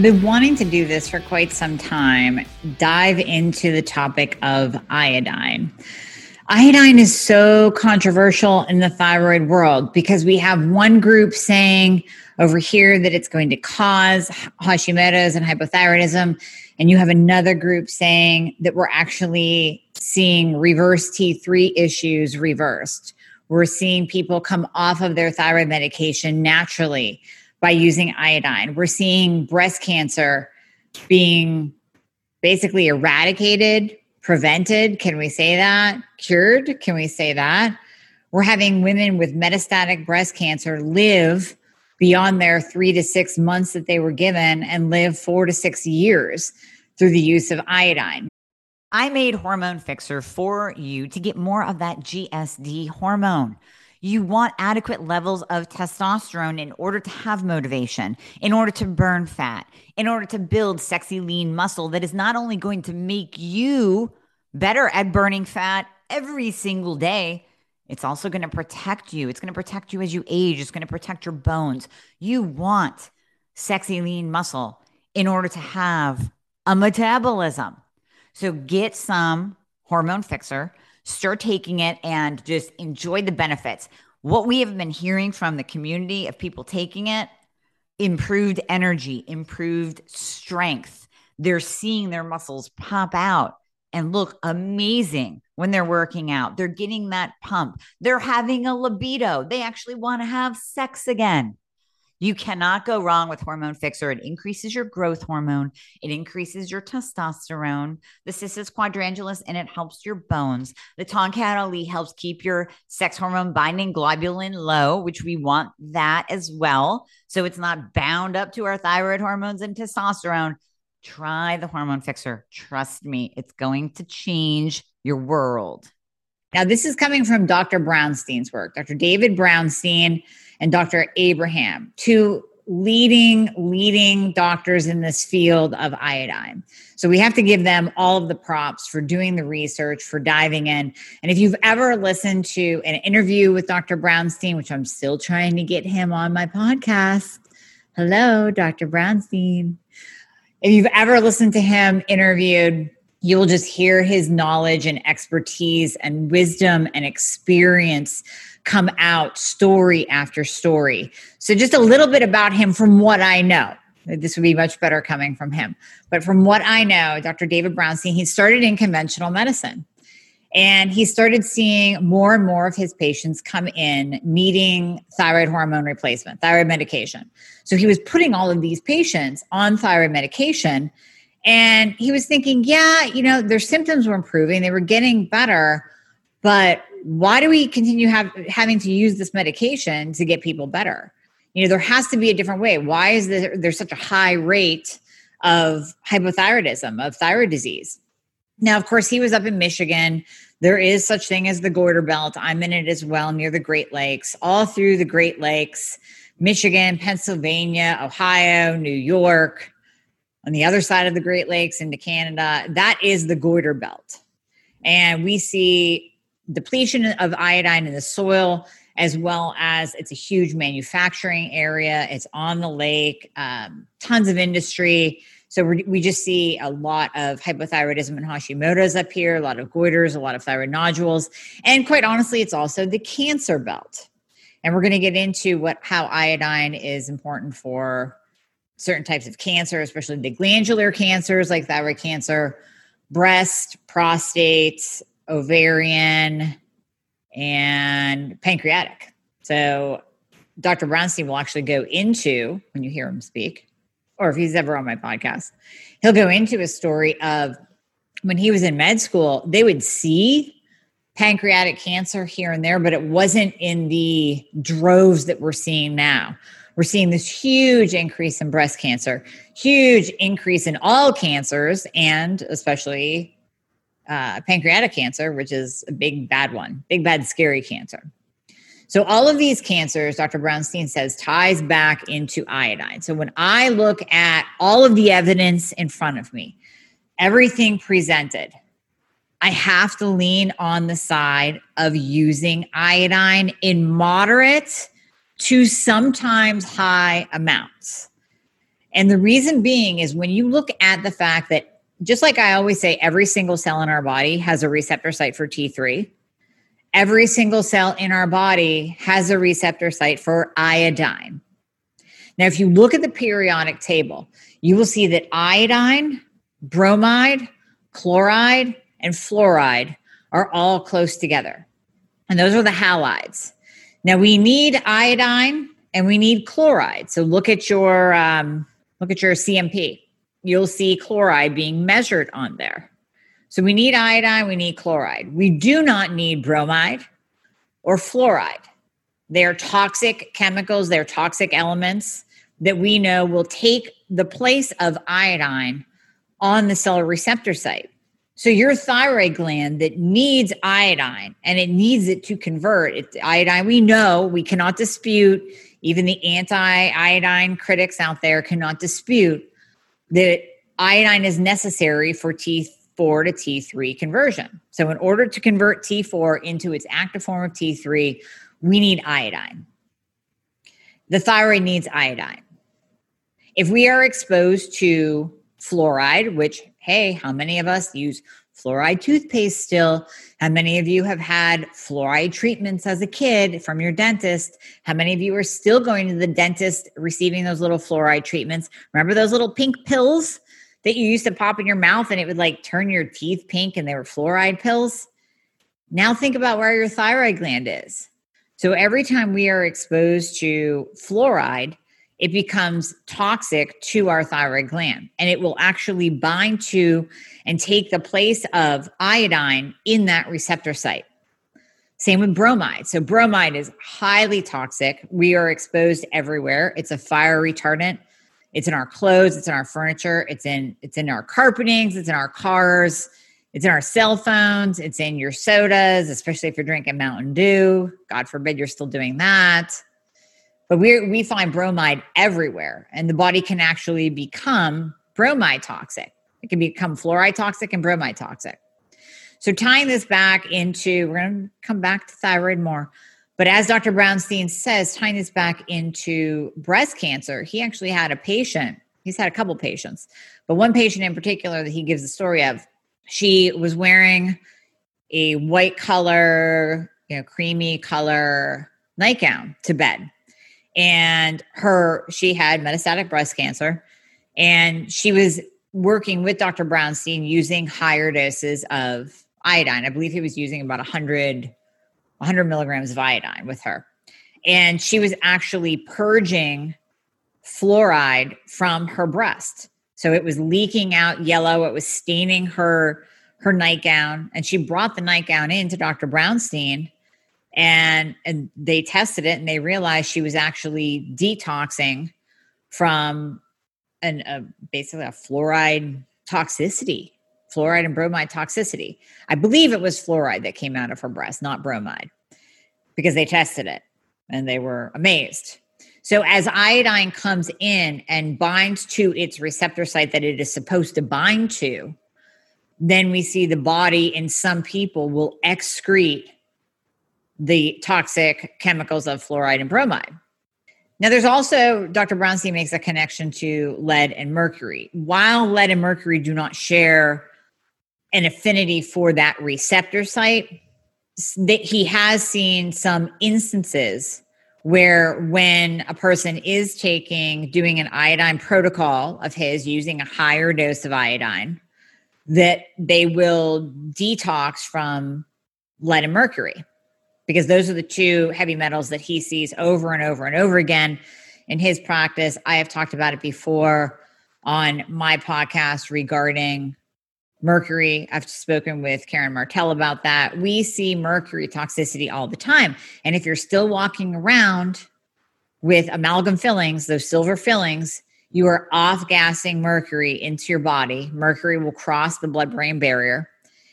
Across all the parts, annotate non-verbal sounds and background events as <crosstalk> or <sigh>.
Been wanting to do this for quite some time, dive into the topic of iodine. Iodine is so controversial in the thyroid world because we have one group saying over here that it's going to cause Hashimoto's and hypothyroidism, and you have another group saying that we're actually seeing reverse T3 issues reversed. We're seeing people come off of their thyroid medication naturally by using iodine. We're seeing breast cancer being basically eradicated, prevented. Can we say that? Cured? Can we say that? We're having women with metastatic breast cancer live beyond their three to six months that they were given and live four to six years through the use of iodine. I made Hormone Fixxr for you to get more of that GSD hormone. You want adequate levels of testosterone in order to have motivation, in order to burn fat, in order to build sexy, lean muscle that is not only going to make you better at burning fat every single day, it's also going to protect you. It's going to protect you as you age. It's going to protect your bones. You want sexy, lean muscle in order to have a metabolism. So get some hormone fixer start taking it and just enjoy the benefits. What we have been hearing from the community of people taking it improved energy, improved strength. They're seeing their muscles pop out and look amazing when they're working out. They're getting that pump. They're having a libido. They actually want to have sex again. You cannot go wrong with Hormone Fixxr. It increases your growth hormone, it increases your testosterone, the Cissus quadrangularis, and it helps your bones. The Tongkat Ali helps keep your sex hormone binding globulin low, which we want that as well. So it's not bound up to our thyroid hormones and testosterone. Try the Hormone Fixxr. Trust me, it's going to change your world. Now, this is coming from Dr. Brownstein's work, Dr. David Brownstein and Dr. Abraham, two leading leading doctors in this field of iodine. So we have to give them all of the props for doing the research, for diving in. And if you've ever listened to an interview with Dr. Brownstein, which I'm still trying to get him on my podcast. Hello, Dr. Brownstein. If you've ever listened to him interviewed, you will just hear his knowledge and expertise and wisdom and experience come out story after story. So, just a little bit about him from what I know. This would be much better coming from him. But from what I know, Dr. David Brownstein, he started in conventional medicine. And he started seeing more and more of his patients come in needing thyroid hormone replacement, thyroid medication. So he was putting all of these patients on thyroid medication. And he was thinking, yeah, you know, their symptoms were improving, they were getting better, but why do we continue have, having to use this medication to get people better? You know, there has to be a different way. Why is there there's such a high rate of hypothyroidism, of thyroid disease? Now, of course, he was up in Michigan. There is such thing as the goiter belt. I'm in it as well, near the Great Lakes, all through the Great Lakes, Michigan, Pennsylvania, Ohio, New York, on the other side of the Great Lakes into Canada. That is the goiter belt. And we see depletion of iodine in the soil as well as it's a huge manufacturing area. It's on the lake um, tons of industry. So we just see a lot of hypothyroidism and hashimoto's up here a lot of goiters a lot of thyroid nodules. And quite honestly it's also the cancer belt. And we're going to get into what how iodine is important for certain types of cancer especially the glandular cancers like thyroid cancer breast prostate ovarian, and pancreatic. So Dr. Brownstein will actually go into, when you hear him speak, or if he's ever on my podcast, he'll go into a story of when he was in med school, they would see pancreatic cancer here and there, but it wasn't in the droves that we're seeing now. We're seeing this huge increase in breast cancer, huge increase in all cancers, and especially uh, pancreatic cancer, which is a big bad one, big bad scary cancer. So all of these cancers, Dr. Brownstein says, ties back into iodine. So when I look at all of the evidence in front of me, everything presented, I have to lean on the side of using iodine in moderate to sometimes high amounts. And the reason being is when you look at the fact that, just like I always say, every single cell in our body has a receptor site for T3, every single cell in our body has a receptor site for iodine. Now, if you look at the periodic table, you will see that iodine, bromide, chloride, and fluoride are all close together. And those are the halides. Now we need iodine and we need chloride. So look at your um, look at your CMP. You'll see chloride being measured on there. So we need iodine, we need chloride. We do not need bromide or fluoride. They are toxic chemicals, they're toxic elements that we know will take the place of iodine on the cell receptor site. So your thyroid gland that needs iodine and it needs it to convert it iodine. We know we cannot dispute, even the anti-iodine critics out there cannot dispute that iodine is necessary for T4 to T3 conversion. So in order to convert T4 into its active form of T3, we need iodine. The thyroid needs iodine. If we are exposed to fluoride, which hey, how many of us use fluoride toothpaste still? How many of you have had fluoride treatments as a kid from your dentist? How many of you are still going to the dentist receiving those little fluoride treatments? Remember those little pink pills that you used to pop in your mouth and it would like turn your teeth pink and they were fluoride pills? Now think about where your thyroid gland is. So every time we are exposed to fluoride, it becomes toxic to our thyroid gland and it will actually bind to and take the place of iodine in that receptor site. Same with bromide. So, bromide is highly toxic. We are exposed everywhere. It's a fire retardant. It's in our clothes, it's in our furniture, it's in it's in our carpetings, it's in our cars, it's in our cell phones, it's in your sodas, especially if you're drinking Mountain Dew. God forbid you're still doing that. But we we find bromide everywhere, and the body can actually become bromide toxic. It can become fluoride toxic and bromide toxic. So tying this back into, we're going to come back to thyroid more. But as Dr. Brownstein says, tying this back into breast cancer, he actually had a patient. He's had a couple patients, but one patient in particular that he gives the story of. She was wearing a white color, you know, creamy color nightgown to bed and her she had metastatic breast cancer and she was working with dr brownstein using higher doses of iodine. I believe he was using about 100 100 milligrams of iodine with her. And she was actually purging fluoride from her breast. So it was leaking out yellow it was staining her her nightgown and she brought the nightgown in to dr brownstein and and they tested it and they realized she was actually detoxing from an a, basically a fluoride toxicity fluoride and bromide toxicity. I believe it was fluoride that came out of her breast not bromide because they tested it and they were amazed. So as iodine comes in and binds to its receptor site that it is supposed to bind to then we see the body in some people will excrete the toxic chemicals of fluoride and bromide. Now, there's also, Dr. Brownstein makes a connection to lead and mercury. While lead and mercury do not share an affinity for that receptor site, that he has seen some instances where when a person is taking, doing an iodine protocol of his using a higher dose of iodine, that they will detox from lead and mercury because those are the two heavy metals that he sees over and over and over again in his practice. I have talked about it before on my podcast regarding mercury. I've spoken with Karen Martel about that. We see mercury toxicity all the time. And if you're still walking around with amalgam fillings, those silver fillings, you are off gassing mercury into your body. Mercury will cross the blood brain barrier,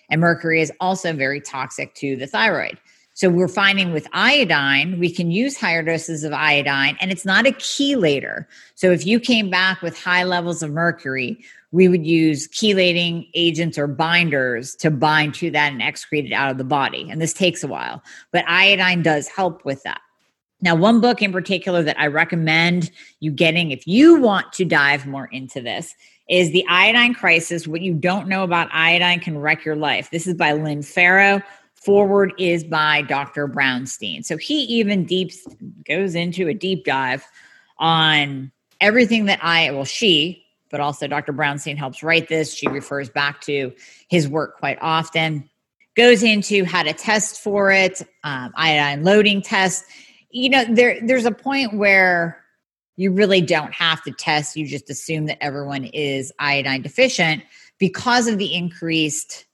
and mercury is also very toxic to the thyroid. So we're finding with iodine, we can use higher doses of iodine, and it's not a chelator. So if you came back with high levels of mercury, we would use chelating agents or binders to bind to that and excrete it out of the body. And this takes a while, but iodine does help with that. Now, one book in particular that I recommend you getting if you want to dive more into this is The Iodine Crisis What You Don't Know About Iodine Can Wreck Your Life. This is by Lynne Farrow. Foreword is by Dr. Brownstein. So he even deep goes into a deep dive on everything that I, well, she, but also Dr. Brownstein helps write this. She refers back to his work quite often, goes into how to test for it, um, iodine loading test. you know there there's a point where you really don't have to test you just assume that everyone is iodine deficient because of the increased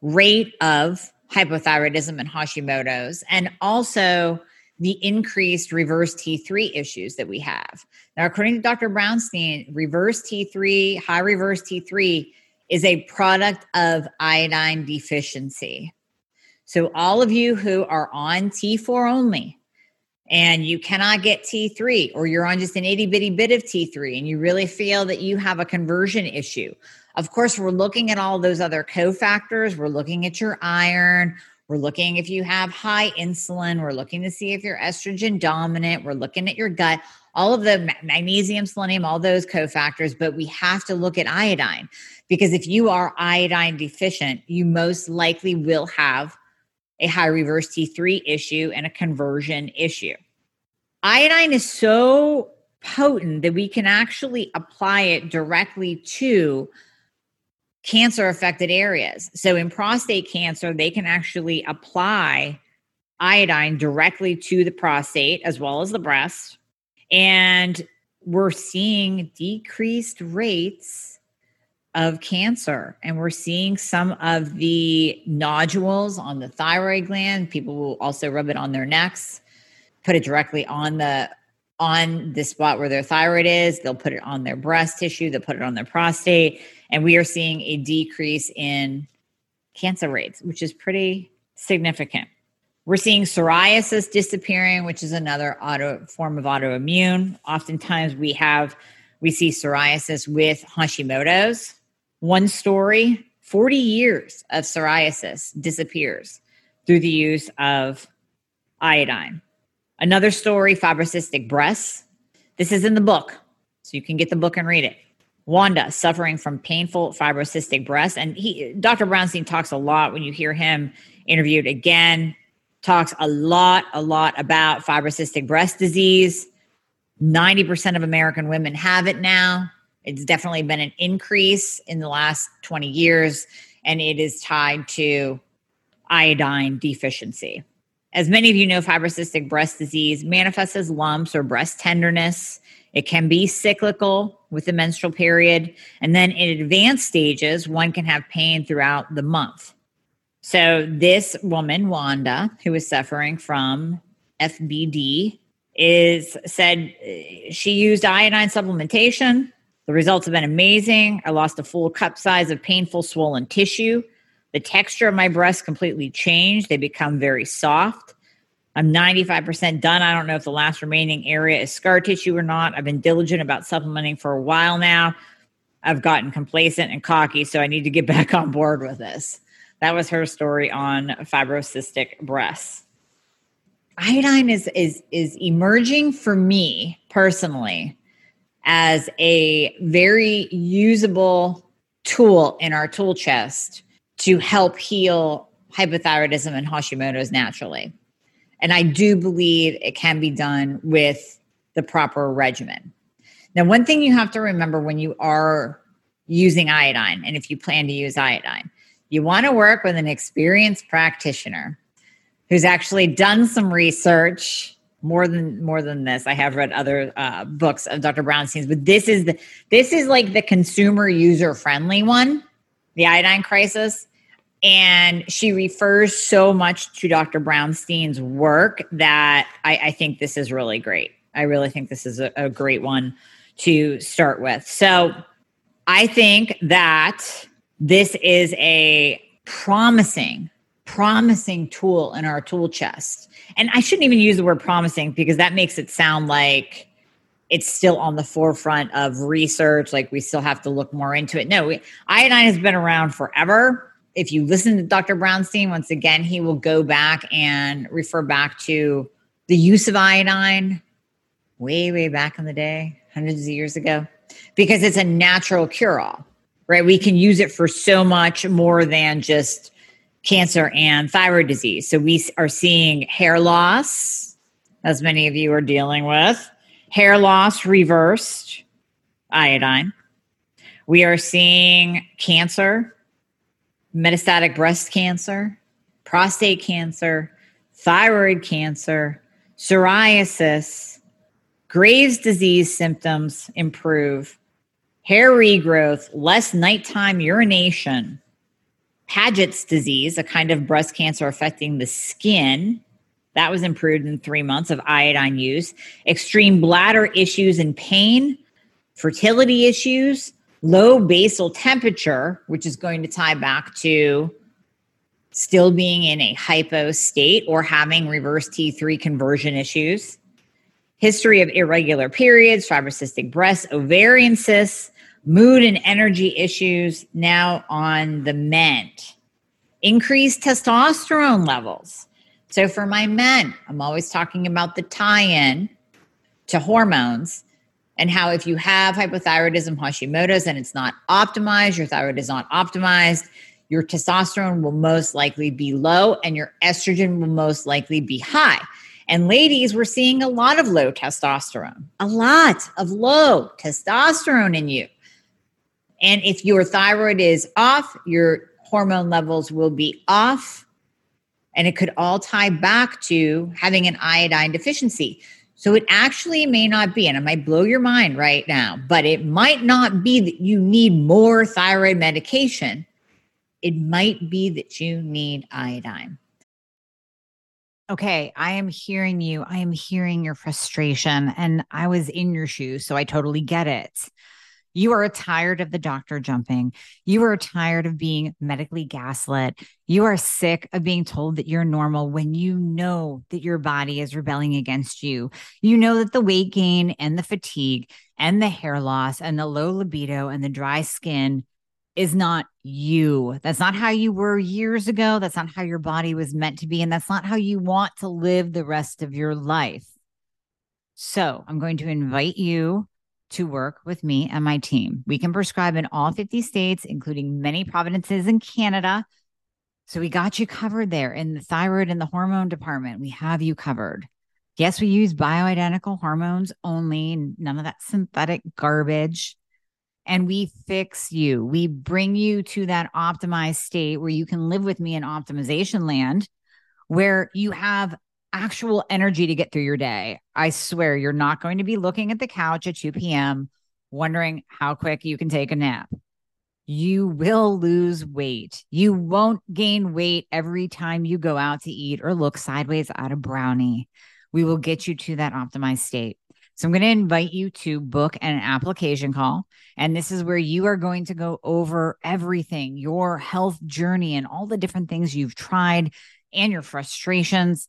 rate of hypothyroidism and hashimoto's and also the increased reverse T3 issues that we have. Now, according to Dr. Brownstein, reverse T3, high reverse T3 is a product of iodine deficiency. So, all of you who are on T4 only, and you cannot get T3, or you're on just an itty bitty bit of T3, and you really feel that you have a conversion issue. Of course, we're looking at all those other cofactors. We're looking at your iron. We're looking if you have high insulin. We're looking to see if you're estrogen dominant. We're looking at your gut, all of the magnesium, selenium, all those cofactors. But we have to look at iodine because if you are iodine deficient, you most likely will have a high reverse T3 issue and a conversion issue. Iodine is so potent that we can actually apply it directly to cancer affected areas. So in prostate cancer, they can actually apply iodine directly to the prostate as well as the breast. And we're seeing decreased rates of cancer. And we're seeing some of the nodules on the thyroid gland. People will also rub it on their necks, put it directly on the on the spot where their thyroid is. They'll put it on their breast tissue, they'll put it on their prostate. And we are seeing a decrease in cancer rates, which is pretty significant. We're seeing psoriasis disappearing, which is another auto form of autoimmune. Oftentimes we have we see psoriasis with Hashimoto's, one story 40 years of psoriasis disappears through the use of iodine. Another story fibrocystic breasts. This is in the book, so you can get the book and read it. Wanda suffering from painful fibrocystic breasts. And he, Dr. Brownstein talks a lot when you hear him interviewed again, talks a lot, a lot about fibrocystic breast disease. 90% of American women have it now. It's definitely been an increase in the last 20 years, and it is tied to iodine deficiency. As many of you know, fibrocystic breast disease manifests as lumps or breast tenderness. It can be cyclical with the menstrual period. And then in advanced stages, one can have pain throughout the month. So, this woman, Wanda, who is suffering from FBD, is said uh, she used iodine supplementation the results have been amazing. I lost a full cup size of painful swollen tissue. The texture of my breasts completely changed. They become very soft. I'm 95% done. I don't know if the last remaining area is scar tissue or not. I've been diligent about supplementing for a while now. I've gotten complacent and cocky, so I need to get <laughs> back on board with this. That was her story on fibrocystic breasts. Iodine is is is emerging for me personally as a very usable tool in our tool chest to help heal hypothyroidism and Hashimoto's naturally. And I do believe it can be done with the proper regimen. Now, one thing you have to remember when you are using iodine, and if you plan to use iodine, you want to work with an experienced practitioner who's actually done some research more than more than this i have read other uh, books of dr brownstein's but this is the this is like the consumer user friendly one the iodine crisis and she refers so much to dr brownstein's work that I, I think this is really great I really think this is a, a great one to start with. So I think that this is a promising, promising tool in our tool chest. And I shouldn't even use the word promising because that makes it sound like it's still on the forefront of research. Like we still have to look more into it. No, we, iodine has been around forever. If you listen to Dr. Brownstein, once again, he will go back and refer back to the use of iodine way, way back in the day, hundreds of years ago, because it's a natural cure all, right? We can use it for so much more than just cancer and thyroid disease. So we are seeing hair loss, as many of you are dealing with, hair loss reversed, iodine. We are seeing cancer, metastatic breast cancer, prostate cancer, thyroid cancer, psoriasis, Graves' disease symptoms improve, hair regrowth, less nighttime urination, Paget's disease, a kind of breast cancer affecting the skin, that was improved in three months of iodine use, extreme bladder issues and pain, fertility issues, low basal temperature, which is going to tie back to still being in a hypo state or having reverse T3 conversion issues, history of irregular periods, fibrocystic breasts, ovarian cysts, mood and energy issues now on the mend, increased testosterone levels. So for my men, I'm always talking about the tie in to hormones and how if you have hypothyroidism, Hashimoto's, and it's not optimized, your thyroid is not optimized, your testosterone will most likely be low and your estrogen will most likely be high. And ladies, we're seeing a lot of low testosterone, a lot of low testosterone in you. And if your thyroid is off, your hormone levels will be off. And it could all tie back to having an iodine deficiency. So it actually may not be, and it might blow your mind right now, but it might not be that you need more thyroid medication it might be that you need iodine. Okay, I am hearing you. I am hearing your frustration, and I was in your shoes, so I totally get it. You are tired of the doctor jumping. You are tired of being medically gaslit. You are sick of being told that you're normal when you know that your body is rebelling against you. You know that the weight gain and the fatigue and the hair loss and the low libido and the dry skin is not you. That's not how you were years ago. That's not how your body was meant to be. And that's not how you want to live the rest of your life. So I'm going to invite you to work with me and my team. We can prescribe in all 50 states, including many provinces in Canada. So we got you covered there in the thyroid and the hormone department. We have you covered. Yes, we use bioidentical hormones only, none of that synthetic garbage and we fix you. We bring you to that optimized state where you can live with me in optimization land, where you have actual energy to get through your day. I swear you're not going to be looking at the couch at 2 p.m. wondering how quick you can take a nap. You will lose weight. You won't gain weight every time you go out to eat or look sideways at a brownie. We will get you to that optimized state. So I'm going to invite you to book an application call. And this is where you are going to go over everything your health journey and all the different things you've tried and your frustrations.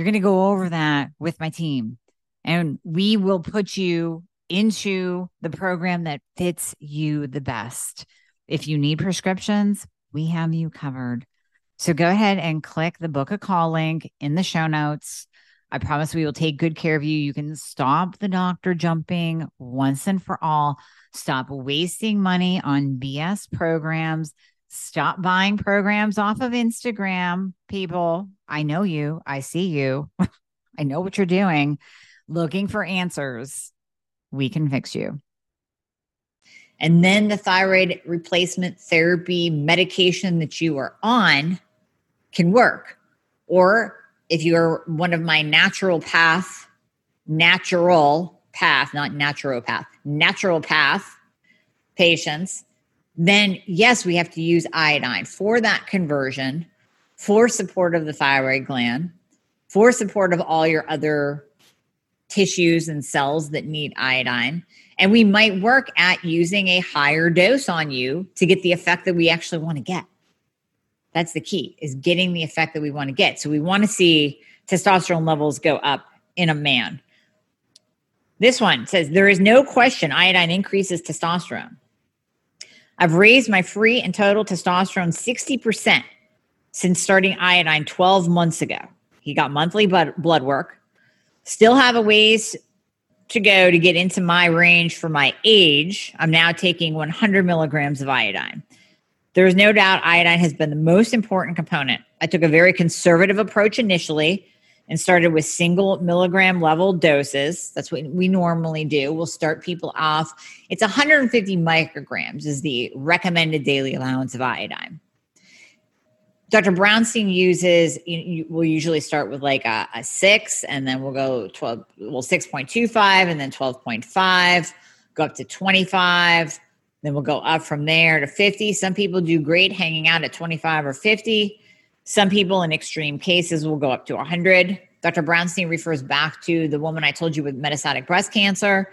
You're going to go over that with my team. And we will put you into the program that fits you the best. If you need prescriptions, we have you covered. So go ahead and click the book a call link in the show notes. I promise we will take good care of you. You can stop the doctor jumping once and for all. Stop wasting money on BS programs. Stop buying programs off of Instagram. People, I know you. I see you. <laughs> I know what you're doing. Looking for answers. We can fix you. And then the thyroid replacement therapy medication that you are on can work. Or if you're one of my natural path, natural path, not naturopath, natural path patients, then yes, we have to use iodine for that conversion, for support of the thyroid gland, for support of all your other tissues and cells that need iodine. And we might work at using a higher dose on you to get the effect that we actually want to get. That's the key is getting the effect that we want to get. So we want to see testosterone levels go up in a man. This one says there is no question iodine increases testosterone. I've raised my free and total testosterone 60% since starting iodine 12 months ago. He got monthly blood, work. Still have a ways to go to get into my range for my age. I'm now taking 100 milligrams of iodine. There is no doubt iodine has been the most important component. I took a very conservative approach initially and started with single milligram level doses. That's what we normally do. We'll start people off. It's 150 micrograms is the recommended daily allowance of iodine. Dr. Brownstein uses, you, we'll usually start with like a, a, six, and then we'll go 12, well, 6.25, and then 12.5, go up to 25. Then we'll go up from there to 50. Some people do great hanging out at 25 or 50. Some people in extreme cases will go up to 100. Dr. Brownstein refers back to the woman I told you with metastatic breast cancer.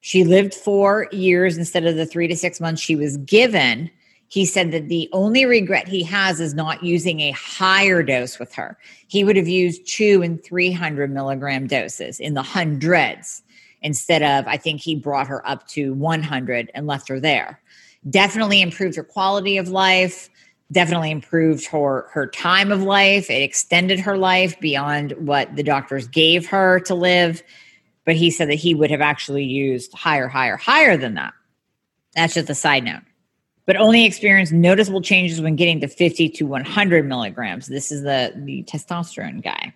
She lived four years instead of the three to six months she was given he said that the only regret he has is not using a higher dose with her. He would have used two and 300 milligram doses in the hundreds instead of, I think he brought her up to 100 and left her there. Definitely improved her quality of life, definitely improved her, her time of life. It extended her life beyond what the doctors gave her to live. But he said that he would have actually used higher, higher, higher than that. That's just a side note but only experienced noticeable changes when getting to 50 to 100 milligrams. This is the, the testosterone guy.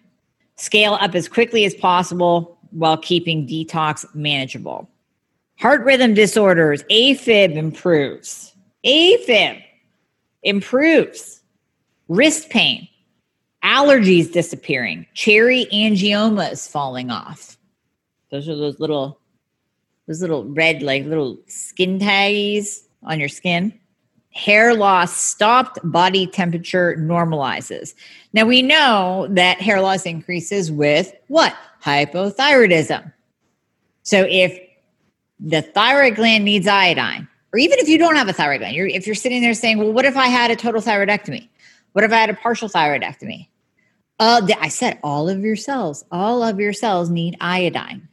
Scale up as quickly as possible while keeping detox manageable. Heart rhythm disorders, AFib improves. AFib improves. Wrist pain, allergies disappearing, cherry angiomas falling off. Those are those little, those little red, like little skin tags on your skin hair loss stopped, body temperature normalizes. Now we know that hair loss increases with what? Hypothyroidism. So if the thyroid gland needs iodine, or even if you don't have a thyroid gland, you're, if you're sitting there saying, well, what if I had a total thyroidectomy? What if I had a partial thyroidectomy? Uh, I said all of your cells, all of your cells need iodine.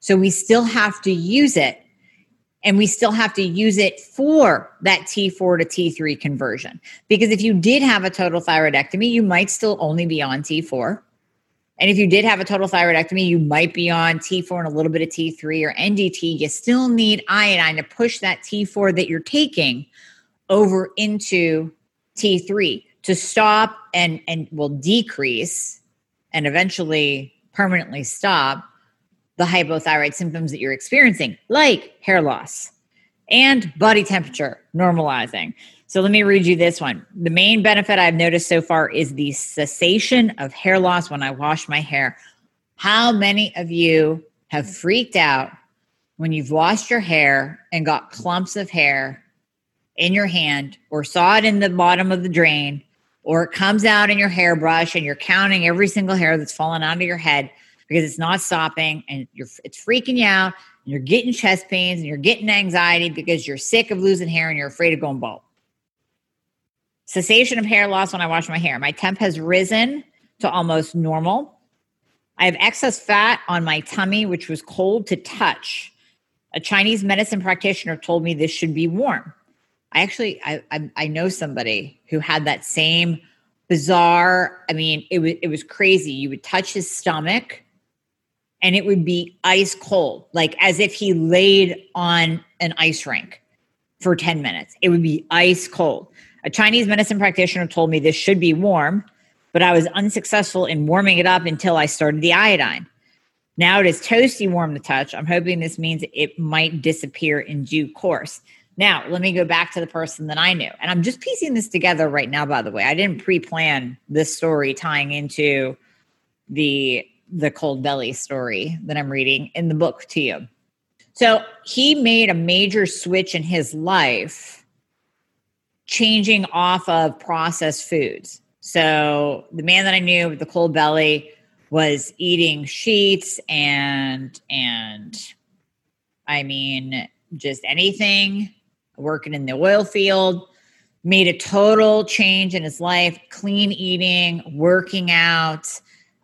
So we still have to use it and we still have to use it for that T4 to T3 conversion. Because if you did have a total thyroidectomy, you might still only be on T4. And if you did have a total thyroidectomy, you might be on T4 and a little bit of T3 or NDT. You still need iodine to push that T4 that you're taking over into T3 to stop and, and will decrease and eventually permanently stop the hypothyroid symptoms that you're experiencing, like hair loss and body temperature normalizing. So let me read you this one. The main benefit I've noticed so far is the cessation of hair loss when I wash my hair. How many of you have freaked out when you've washed your hair and got clumps of hair in your hand or saw it in the bottom of the drain or it comes out in your hairbrush and you're counting every single hair that's fallen out of your head? because it's not stopping and you're it's freaking you out and you're getting chest pains and you're getting anxiety because you're sick of losing hair and you're afraid of going bald. Cessation of hair loss when I wash my hair. My temp has risen to almost normal. I have excess fat on my tummy, which was cold to touch. A Chinese medicine practitioner told me this should be warm. I actually I, I, I know somebody who had that same bizarre. I mean, it was it was crazy. You would touch his stomach and it would be ice cold, like as if he laid on an ice rink for 10 minutes. It would be ice cold. A Chinese medicine practitioner told me this should be warm, but I was unsuccessful in warming it up until I started the iodine. Now it is toasty warm to touch. I'm hoping this means it might disappear in due course. Now, let me go back to the person that I knew. And I'm just piecing this together right now, by the way. I didn't pre plan this story tying into the the cold belly story that I'm reading in the book to you. So he made a major switch in his life, changing off of processed foods. So the man that I knew with the cold belly was eating sheets and and I mean just anything working in the oil field made a total change in his life clean eating working out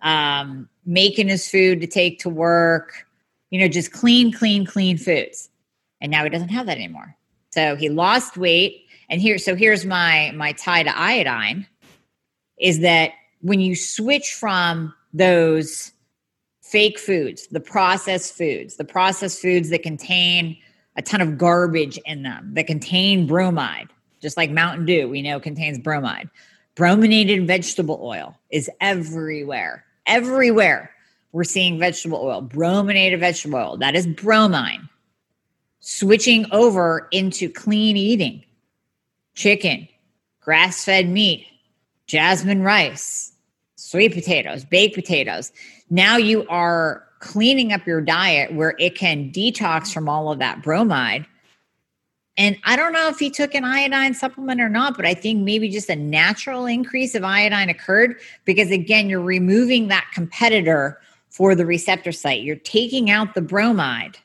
um, making his food to take to work you know just clean clean clean foods and now he doesn't have that anymore so he lost weight and here so here's my my tie to iodine is that when you switch from those fake foods the processed foods the processed foods that contain a ton of garbage in them that contain bromide just like mountain dew we know contains bromide. Brominated vegetable oil is everywhere everywhere we're seeing vegetable oil brominated vegetable oil that is bromine switching over into clean eating chicken, grass fed meat, jasmine rice, sweet potatoes, baked potatoes. Now you are cleaning up your diet where it can detox from all of that bromide. And I don't know if he took an iodine supplement or not, but I think maybe just a natural increase of iodine occurred because, again, you're removing that competitor for the receptor site. You're taking out the bromide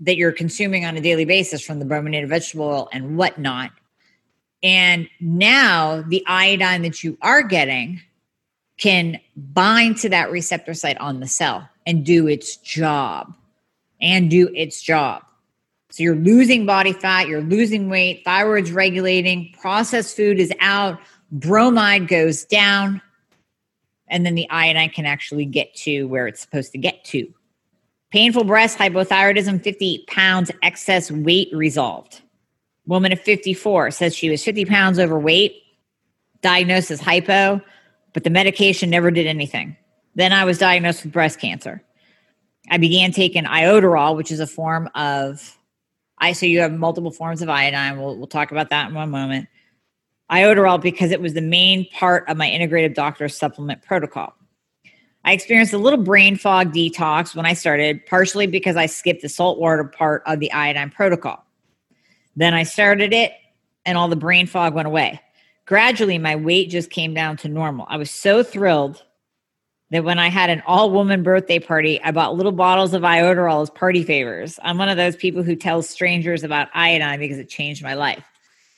that you're consuming on a daily basis from the brominated vegetable oil and whatnot. And now the iodine that you are getting can bind to that receptor site on the cell and do its job and do its job. So you're losing body fat, you're losing weight, thyroid's regulating, processed food is out, bromide goes down, and then the iodine can actually get to where it's supposed to get to. Painful breast, hypothyroidism, 50 pounds excess weight resolved. Woman of 54 says she was 50 pounds overweight, diagnosed as hypo, but the medication never did anything. Then I was diagnosed with breast cancer. I began taking iodoral, which is a form of I so you have multiple forms of iodine. We'll, we'll talk about that in one moment. Iodoral because it was the main part of my integrative doctor supplement protocol. I experienced a little brain fog detox when I started, partially because I skipped the salt water part of the iodine protocol. Then I started it, and all the brain fog went away. Gradually, my weight just came down to normal. I was so thrilled that when I had an all woman birthday party, I bought little bottles of iodoral as party favors. I'm one of those people who tells strangers about iodine because it changed my life.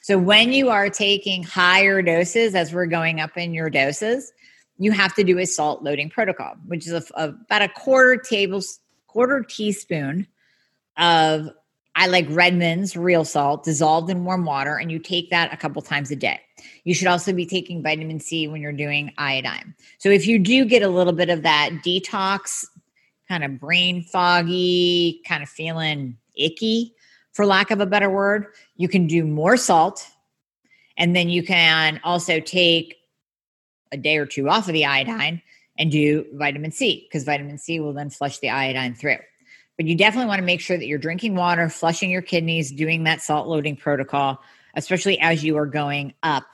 So, when you are taking higher doses, as we're going up in your doses, you have to do a salt loading protocol, which is a, a, about a quarter table quarter teaspoon of I like Redmond's real salt dissolved in warm water, and you take that a couple times a day. You should also be taking vitamin C when you're doing iodine. So if you do get a little bit of that detox, kind of brain foggy, kind of feeling icky, for lack of a better word, you can do more salt. And then you can also take a day or two off of the iodine and do vitamin C because vitamin C will then flush the iodine through. But you definitely want to make sure that you're drinking water, flushing your kidneys, doing that salt loading protocol, especially as you are going up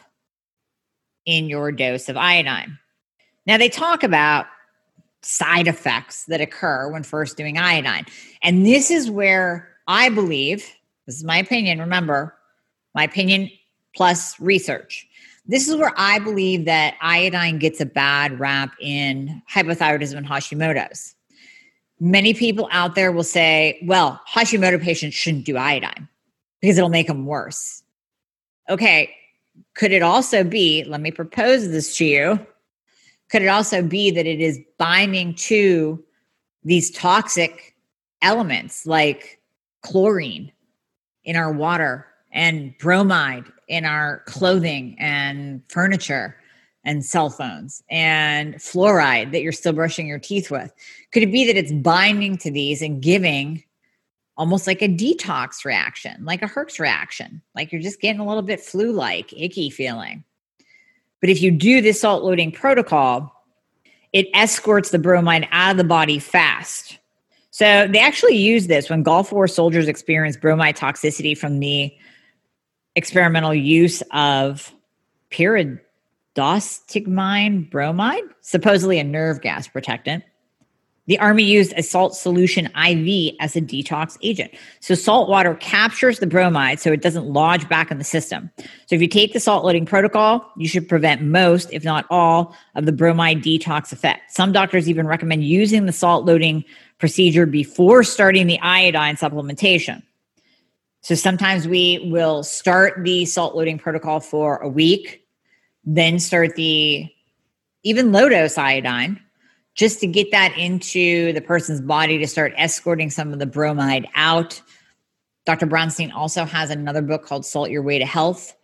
in your dose of iodine. Now, they talk about side effects that occur when first doing iodine. And this is where I believe, this is my opinion, remember, my opinion plus research. This is where I believe that iodine gets a bad rap in hypothyroidism and Hashimoto's. Many people out there will say, well, Hashimoto patients shouldn't do iodine because it'll make them worse. Okay, could it also be, let me propose this to you, could it also be that it is binding to these toxic elements like chlorine in our water and bromide in our clothing and furniture and cell phones and fluoride that you're still brushing your teeth with? Could it be that it's binding to these and giving almost like a detox reaction, like a Herx reaction, like you're just getting a little bit flu like, icky feeling? But if you do this salt loading protocol, it escorts the bromide out of the body fast. So they actually use this when Gulf War soldiers experience bromide toxicity from the experimental use of pyridostigmine bromide, supposedly a nerve gas protectant. The Army used a salt solution IV as a detox agent. So, salt water captures the bromide so it doesn't lodge back in the system. So, if you take the salt loading protocol, you should prevent most, if not all, of the bromide detox effect. Some doctors even recommend using the salt loading procedure before starting the iodine supplementation. So, sometimes we will start the salt loading protocol for a week, then start the even low dose iodine just to get that into the person's body to start escorting some of the bromide out. Dr. Brownstein also has another book called Salt Your Way to Health,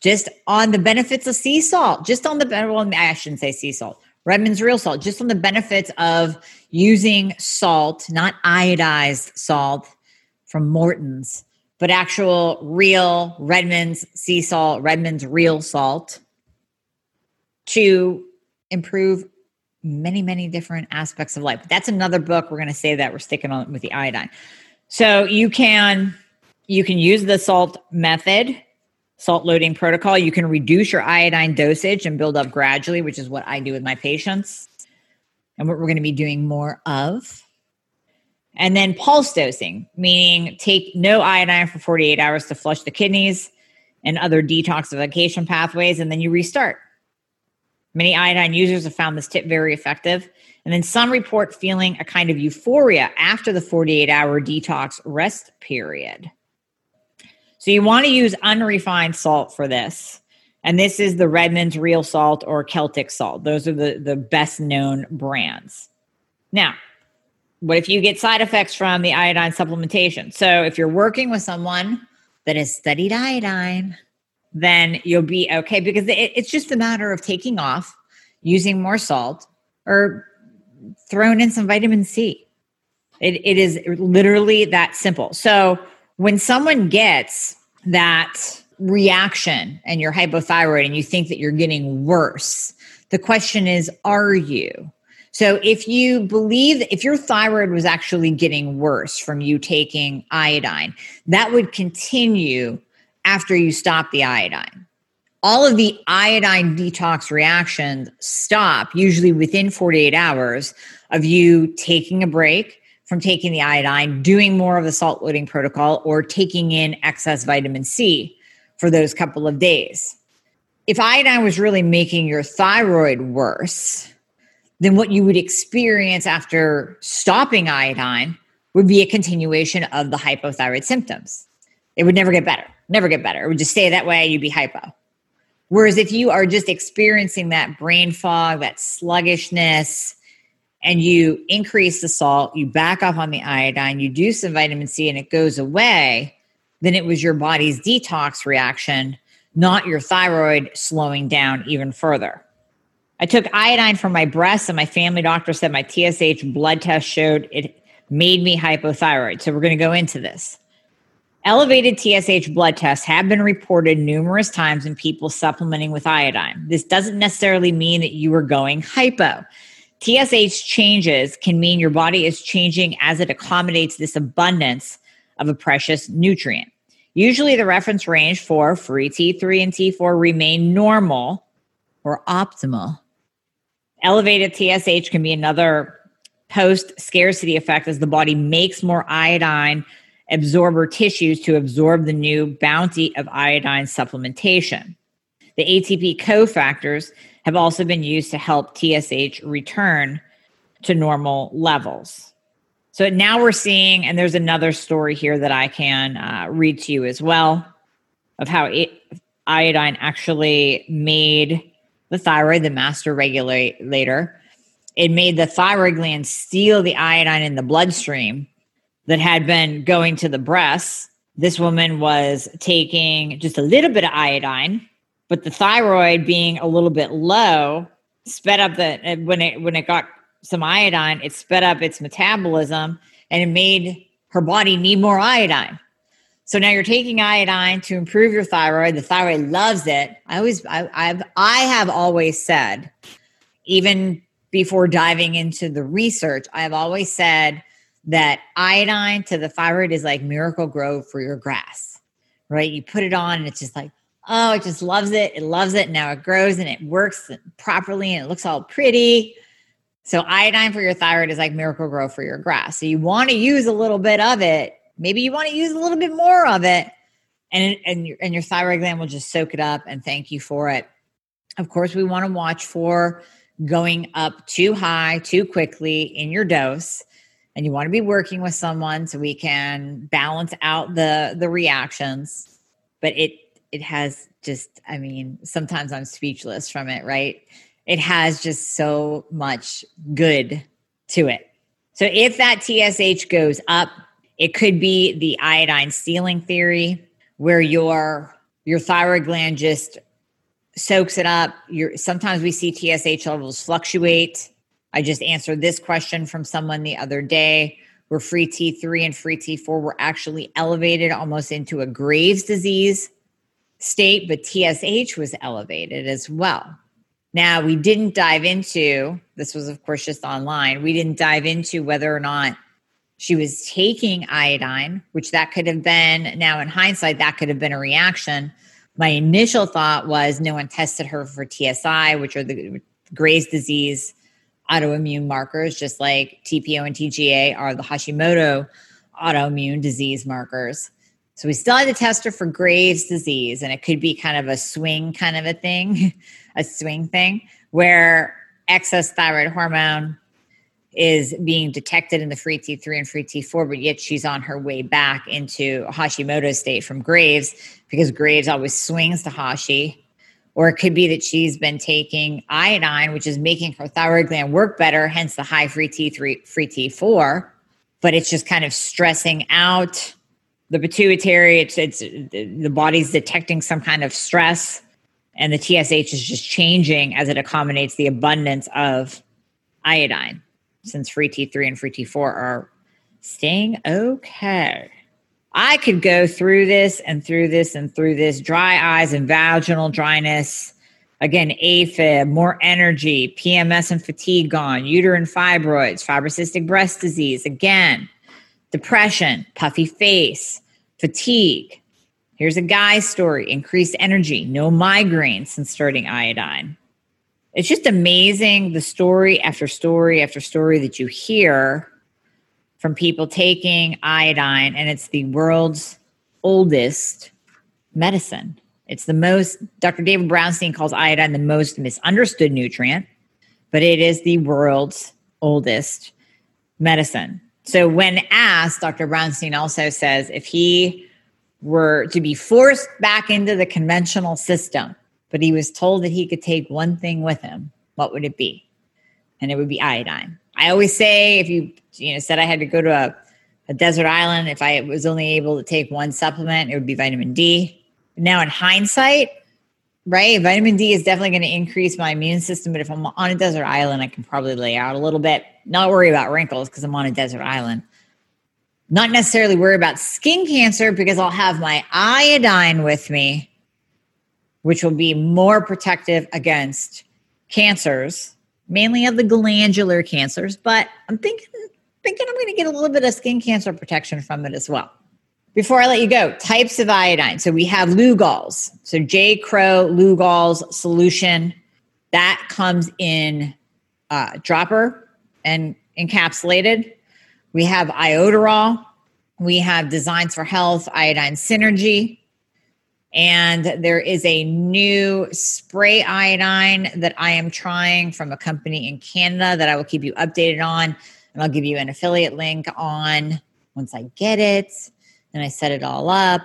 just on the benefits of sea salt, just on the, well, I shouldn't say sea salt, Redmond's real salt, just on the benefits of using salt, not iodized salt from Morton's, but actual real Redmond's sea salt, Redmond's real salt to improve many, many different aspects of life. That's another book. We're going to say that we're sticking on with the iodine. So you can you can use the salt method, salt loading protocol. You can reduce your iodine dosage and build up gradually, which is what I do with my patients, and what we're going to be doing more of. And then pulse dosing, meaning take no iodine for 48 hours to flush the kidneys and other detoxification pathways, and then you restart. Many iodine users have found this tip very effective. And then some report feeling a kind of euphoria after the 48 hour detox rest period. So you want to use unrefined salt for this. And this is the Redmond's Real Salt or Celtic Salt. Those are the, the best known brands. Now, what if you get side effects from the iodine supplementation? So if you're working with someone that has studied iodine, then you'll be okay because it, it's just a matter of taking off, using more salt, or throwing in some vitamin C. It, it is literally that simple. So when someone gets that reaction and you're hypothyroid and you think that you're getting worse, the question is, are you? So if you believe if your thyroid was actually getting worse from you taking iodine, that would continue after you stop the iodine. All of the iodine detox reactions stop usually within 48 hours of you taking a break from taking the iodine, doing more of the salt loading protocol, or taking in excess vitamin C for those couple of days. If iodine was really making your thyroid worse, then what you would experience after stopping iodine would be a continuation of the hypothyroid symptoms. It would never get better never get better. It would just stay that way, you'd be hypo. Whereas if you are just experiencing that brain fog, that sluggishness, and you increase the salt, you back off on the iodine, you do some vitamin C, and it goes away, then it was your body's detox reaction, not your thyroid slowing down even further. I took iodine from my breasts, and my family doctor said my TSH blood test showed it made me hypothyroid. So we're going to go into this. Elevated TSH blood tests have been reported numerous times in people supplementing with iodine. This doesn't necessarily mean that you are going hypo. TSH changes can mean your body is changing as it accommodates this abundance of a precious nutrient. Usually, the reference range for free T3 and T4 remain normal or optimal. Elevated TSH can be another post scarcity effect as the body makes more iodine absorber tissues to absorb the new bounty of iodine supplementation. The ATP cofactors have also been used to help TSH return to normal levels. So now we're seeing, and there's another story here that I can uh, read to you as well of how it, iodine actually made the thyroid the master regulator. It made the thyroid gland steal the iodine in the bloodstream that had been going to the breasts. This woman was taking just a little bit of iodine, but the thyroid being a little bit low sped up the when it when it got some iodine, it sped up its metabolism and it made her body need more iodine. So now you're taking iodine to improve your thyroid. The thyroid loves it. I always I, I've I have always said, even before diving into the research, I have always said that iodine to the thyroid is like Miracle-Gro for your grass, right? You put it on and it's just like, oh, it just loves it. It loves it. Now it grows and it works properly and it looks all pretty. So iodine for your thyroid is like Miracle-Gro for your grass. So you want to use a little bit of it. Maybe you want to use a little bit more of it, and and your, and your thyroid gland will just soak it up and thank you for it. Of course, we want to watch for going up too high too quickly in your dose and you want to be working with someone so we can balance out the the reactions but it it has just i mean sometimes i'm speechless from it right it has just so much good to it so if that tsh goes up it could be the iodine ceiling theory where your your thyroid gland just soaks it up. You're, sometimes we see TSH levels fluctuate. I just answered this question from someone the other day where free T3 and free T4 were actually elevated almost into a Graves' disease state, but TSH was elevated as well. Now, we didn't dive into this, was of course just online. We didn't dive into whether or not she was taking iodine, which that could have been, now in hindsight, that could have been a reaction my initial thought was no one tested her for TSI, which are the Graves' disease autoimmune markers, just like TPO and TGA are the Hashimoto autoimmune disease markers. So we still had to test her for Graves' disease, and it could be kind of a swing kind of a thing, <laughs> a swing thing where excess thyroid hormone is being detected in the free T3 and free T4, but yet she's on her way back into Hashimoto state from Graves because Graves always swings to Hashi. Or it could be that she's been taking iodine, which is making her thyroid gland work better, hence the high free T3, free T4, but it's just kind of stressing out the pituitary. It's, it's the body's detecting some kind of stress, and the TSH is just changing as it accommodates the abundance of iodine since free T3 and free T4 are staying okay. I could go through this and through this and through this dry eyes and vaginal dryness. Again, AFib, more energy, PMS and fatigue gone, uterine fibroids, fibrocystic breast disease. Again, depression, puffy face, fatigue. Here's a guy's story increased energy, no migraine since starting iodine it's just amazing the story after story after story that you hear from people taking iodine, and it's the world's oldest medicine. It's the most, Dr. David Brownstein calls iodine the most misunderstood nutrient, but it is the world's oldest medicine. So, when asked, Dr. Brownstein also says if he were to be forced back into the conventional system, but he was told that he could take one thing with him. What would it be? And it would be iodine. I always say if you you know said I had to go to a, a desert island, if I was only able to take one supplement, it would be vitamin D. Now in hindsight, right, vitamin D is definitely going to increase my immune system. But if I'm on a desert island, I can probably lay out a little bit. Not worry about wrinkles because I'm on a desert island. Not necessarily worry about skin cancer because I'll have my iodine with me which will be more protective against cancers, mainly of the glandular cancers. But I'm thinking, thinking I'm going to get a little bit of skin cancer protection from it as well. Before I let you go, types of iodine. So we have Lugol's. So J. Crow Lugol's solution that comes in uh, dropper and encapsulated. We have iodoral. We have Designs for Health iodine synergy. And there is a new spray iodine that I am trying from a company in Canada that I will keep you updated on. And I'll give you an affiliate link on once I get it and I set it all up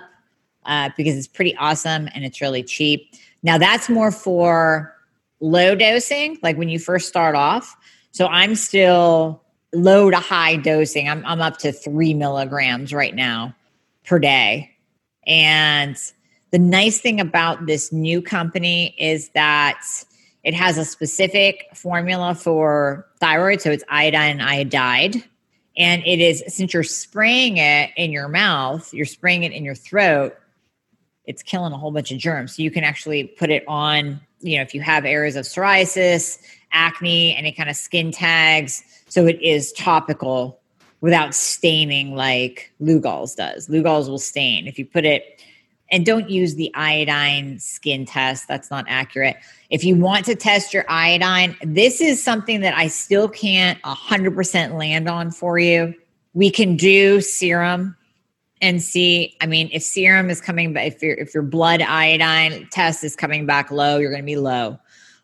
uh, because it's pretty awesome and it's really cheap. Now, that's more for low dosing, like when you first start off. So I'm still low to high dosing. I'm, I'm up to three milligrams right now per day. And the nice thing about this new company is that it has a specific formula for thyroid. So it's iodine and iodide. And it is, since you're spraying it in your mouth, you're spraying it in your throat, it's killing a whole bunch of germs. So you can actually put it on, you know, if you have areas of psoriasis, acne, any kind of skin tags. So it is topical without staining like Lugol's does. Lugol's will stain. If you put it and don't use the iodine skin test. That's not accurate. If you want to test your iodine, this is something that I still can't 100% land on for you. We can do serum and see i mean if serum is coming back if your if your blood iodine test is coming back low you're going to be low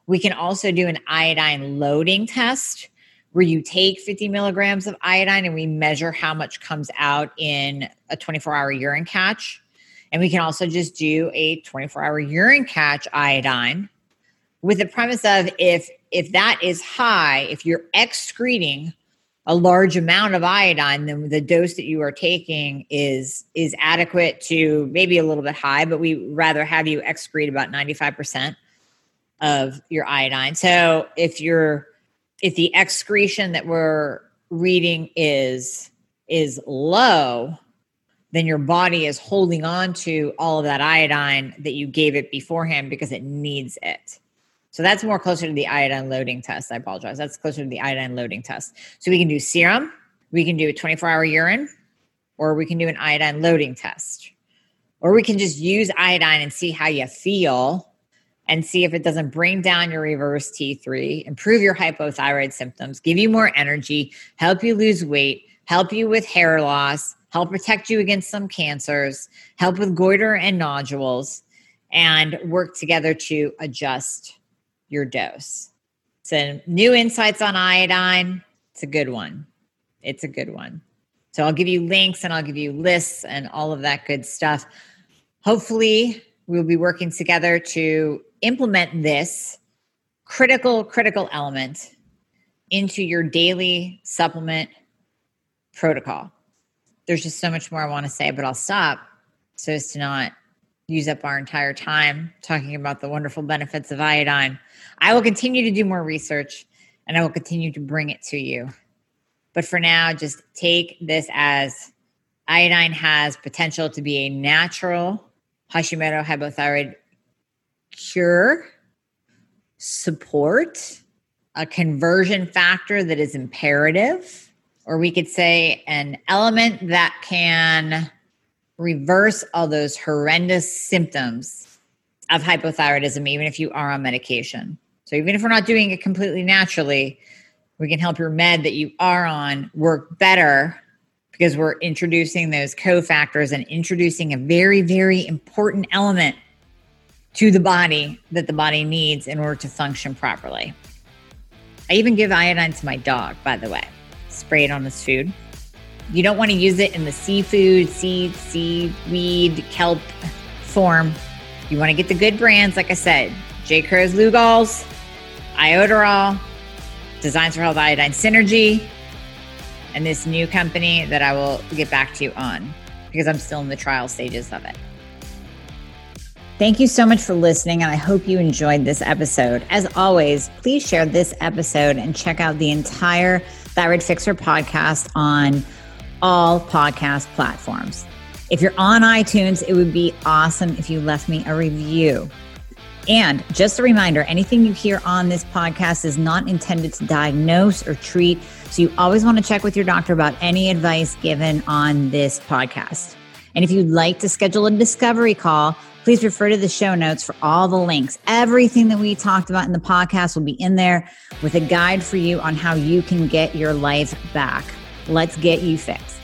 we can also do an iodine loading test where you take 50 milligrams of iodine and we measure how much comes out in a 24 hour urine catch and we can also just do a 24 hour urine catch iodine with the premise of if if that is high if you're excreting a large amount of iodine, then the dose that you are taking is is adequate to maybe a little bit high, but we rather have you excrete about 95% of your iodine. So if you're if the excretion that we're reading is is low, then your body is holding on to all of that iodine that you gave it beforehand because it needs it. So that's more closer to the iodine loading test. I apologize. That's closer to the iodine loading test. So we can do serum, we can do a 24 hour urine, or we can do an iodine loading test. Or we can just use iodine and see how you feel and see if it doesn't bring down your reverse T3, improve your hypothyroid symptoms, give you more energy, help you lose weight, help you with hair loss, help protect you against some cancers, help with goiter and nodules, and work together to adjust your dose. So, new insights on iodine. It's a good one. It's a good one. So, I'll give you links and I'll give you lists and all of that good stuff. Hopefully, we'll be working together to implement this critical, critical element into your daily supplement protocol. There's just so much more I want to say, but I'll stop so as to not use up our entire time talking about the wonderful benefits of iodine. I will continue to do more research and I will continue to bring it to you. But for now, just take this as iodine has potential to be a natural Hashimoto hypothyroid cure, support, a conversion factor that is imperative, or we could say an element that can reverse all those horrendous symptoms of hypothyroidism, even if you are on medication. So, even if we're not doing it completely naturally, we can help your med that you are on work better because we're introducing those cofactors and introducing a very, very important element to the body that the body needs in order to function properly. I even give iodine to my dog, by the way, spray it on his food. You don't want to use it in the seafood, seed, seaweed, kelp form. You want to get the good brands, like I said, J. Crow's Lugol's, Iodoral, Designs for Health Iodine Synergy, and this new company that I will get back to you on because I'm still in the trial stages of it. Thank you so much for listening, and I hope you enjoyed this episode. As always, please share this episode and check out the entire Thyroid Fixer podcast on all podcast platforms. If you're on iTunes, it would be awesome if you left me a review. And just a reminder anything you hear on this podcast is not intended to diagnose or treat. So you always want to check with your doctor about any advice given on this podcast. And if you'd like to schedule a discovery call, please refer to the show notes for all the links. Everything that we talked about in the podcast will be in there with a guide for you on how you can get your life back. Let's get you fixed.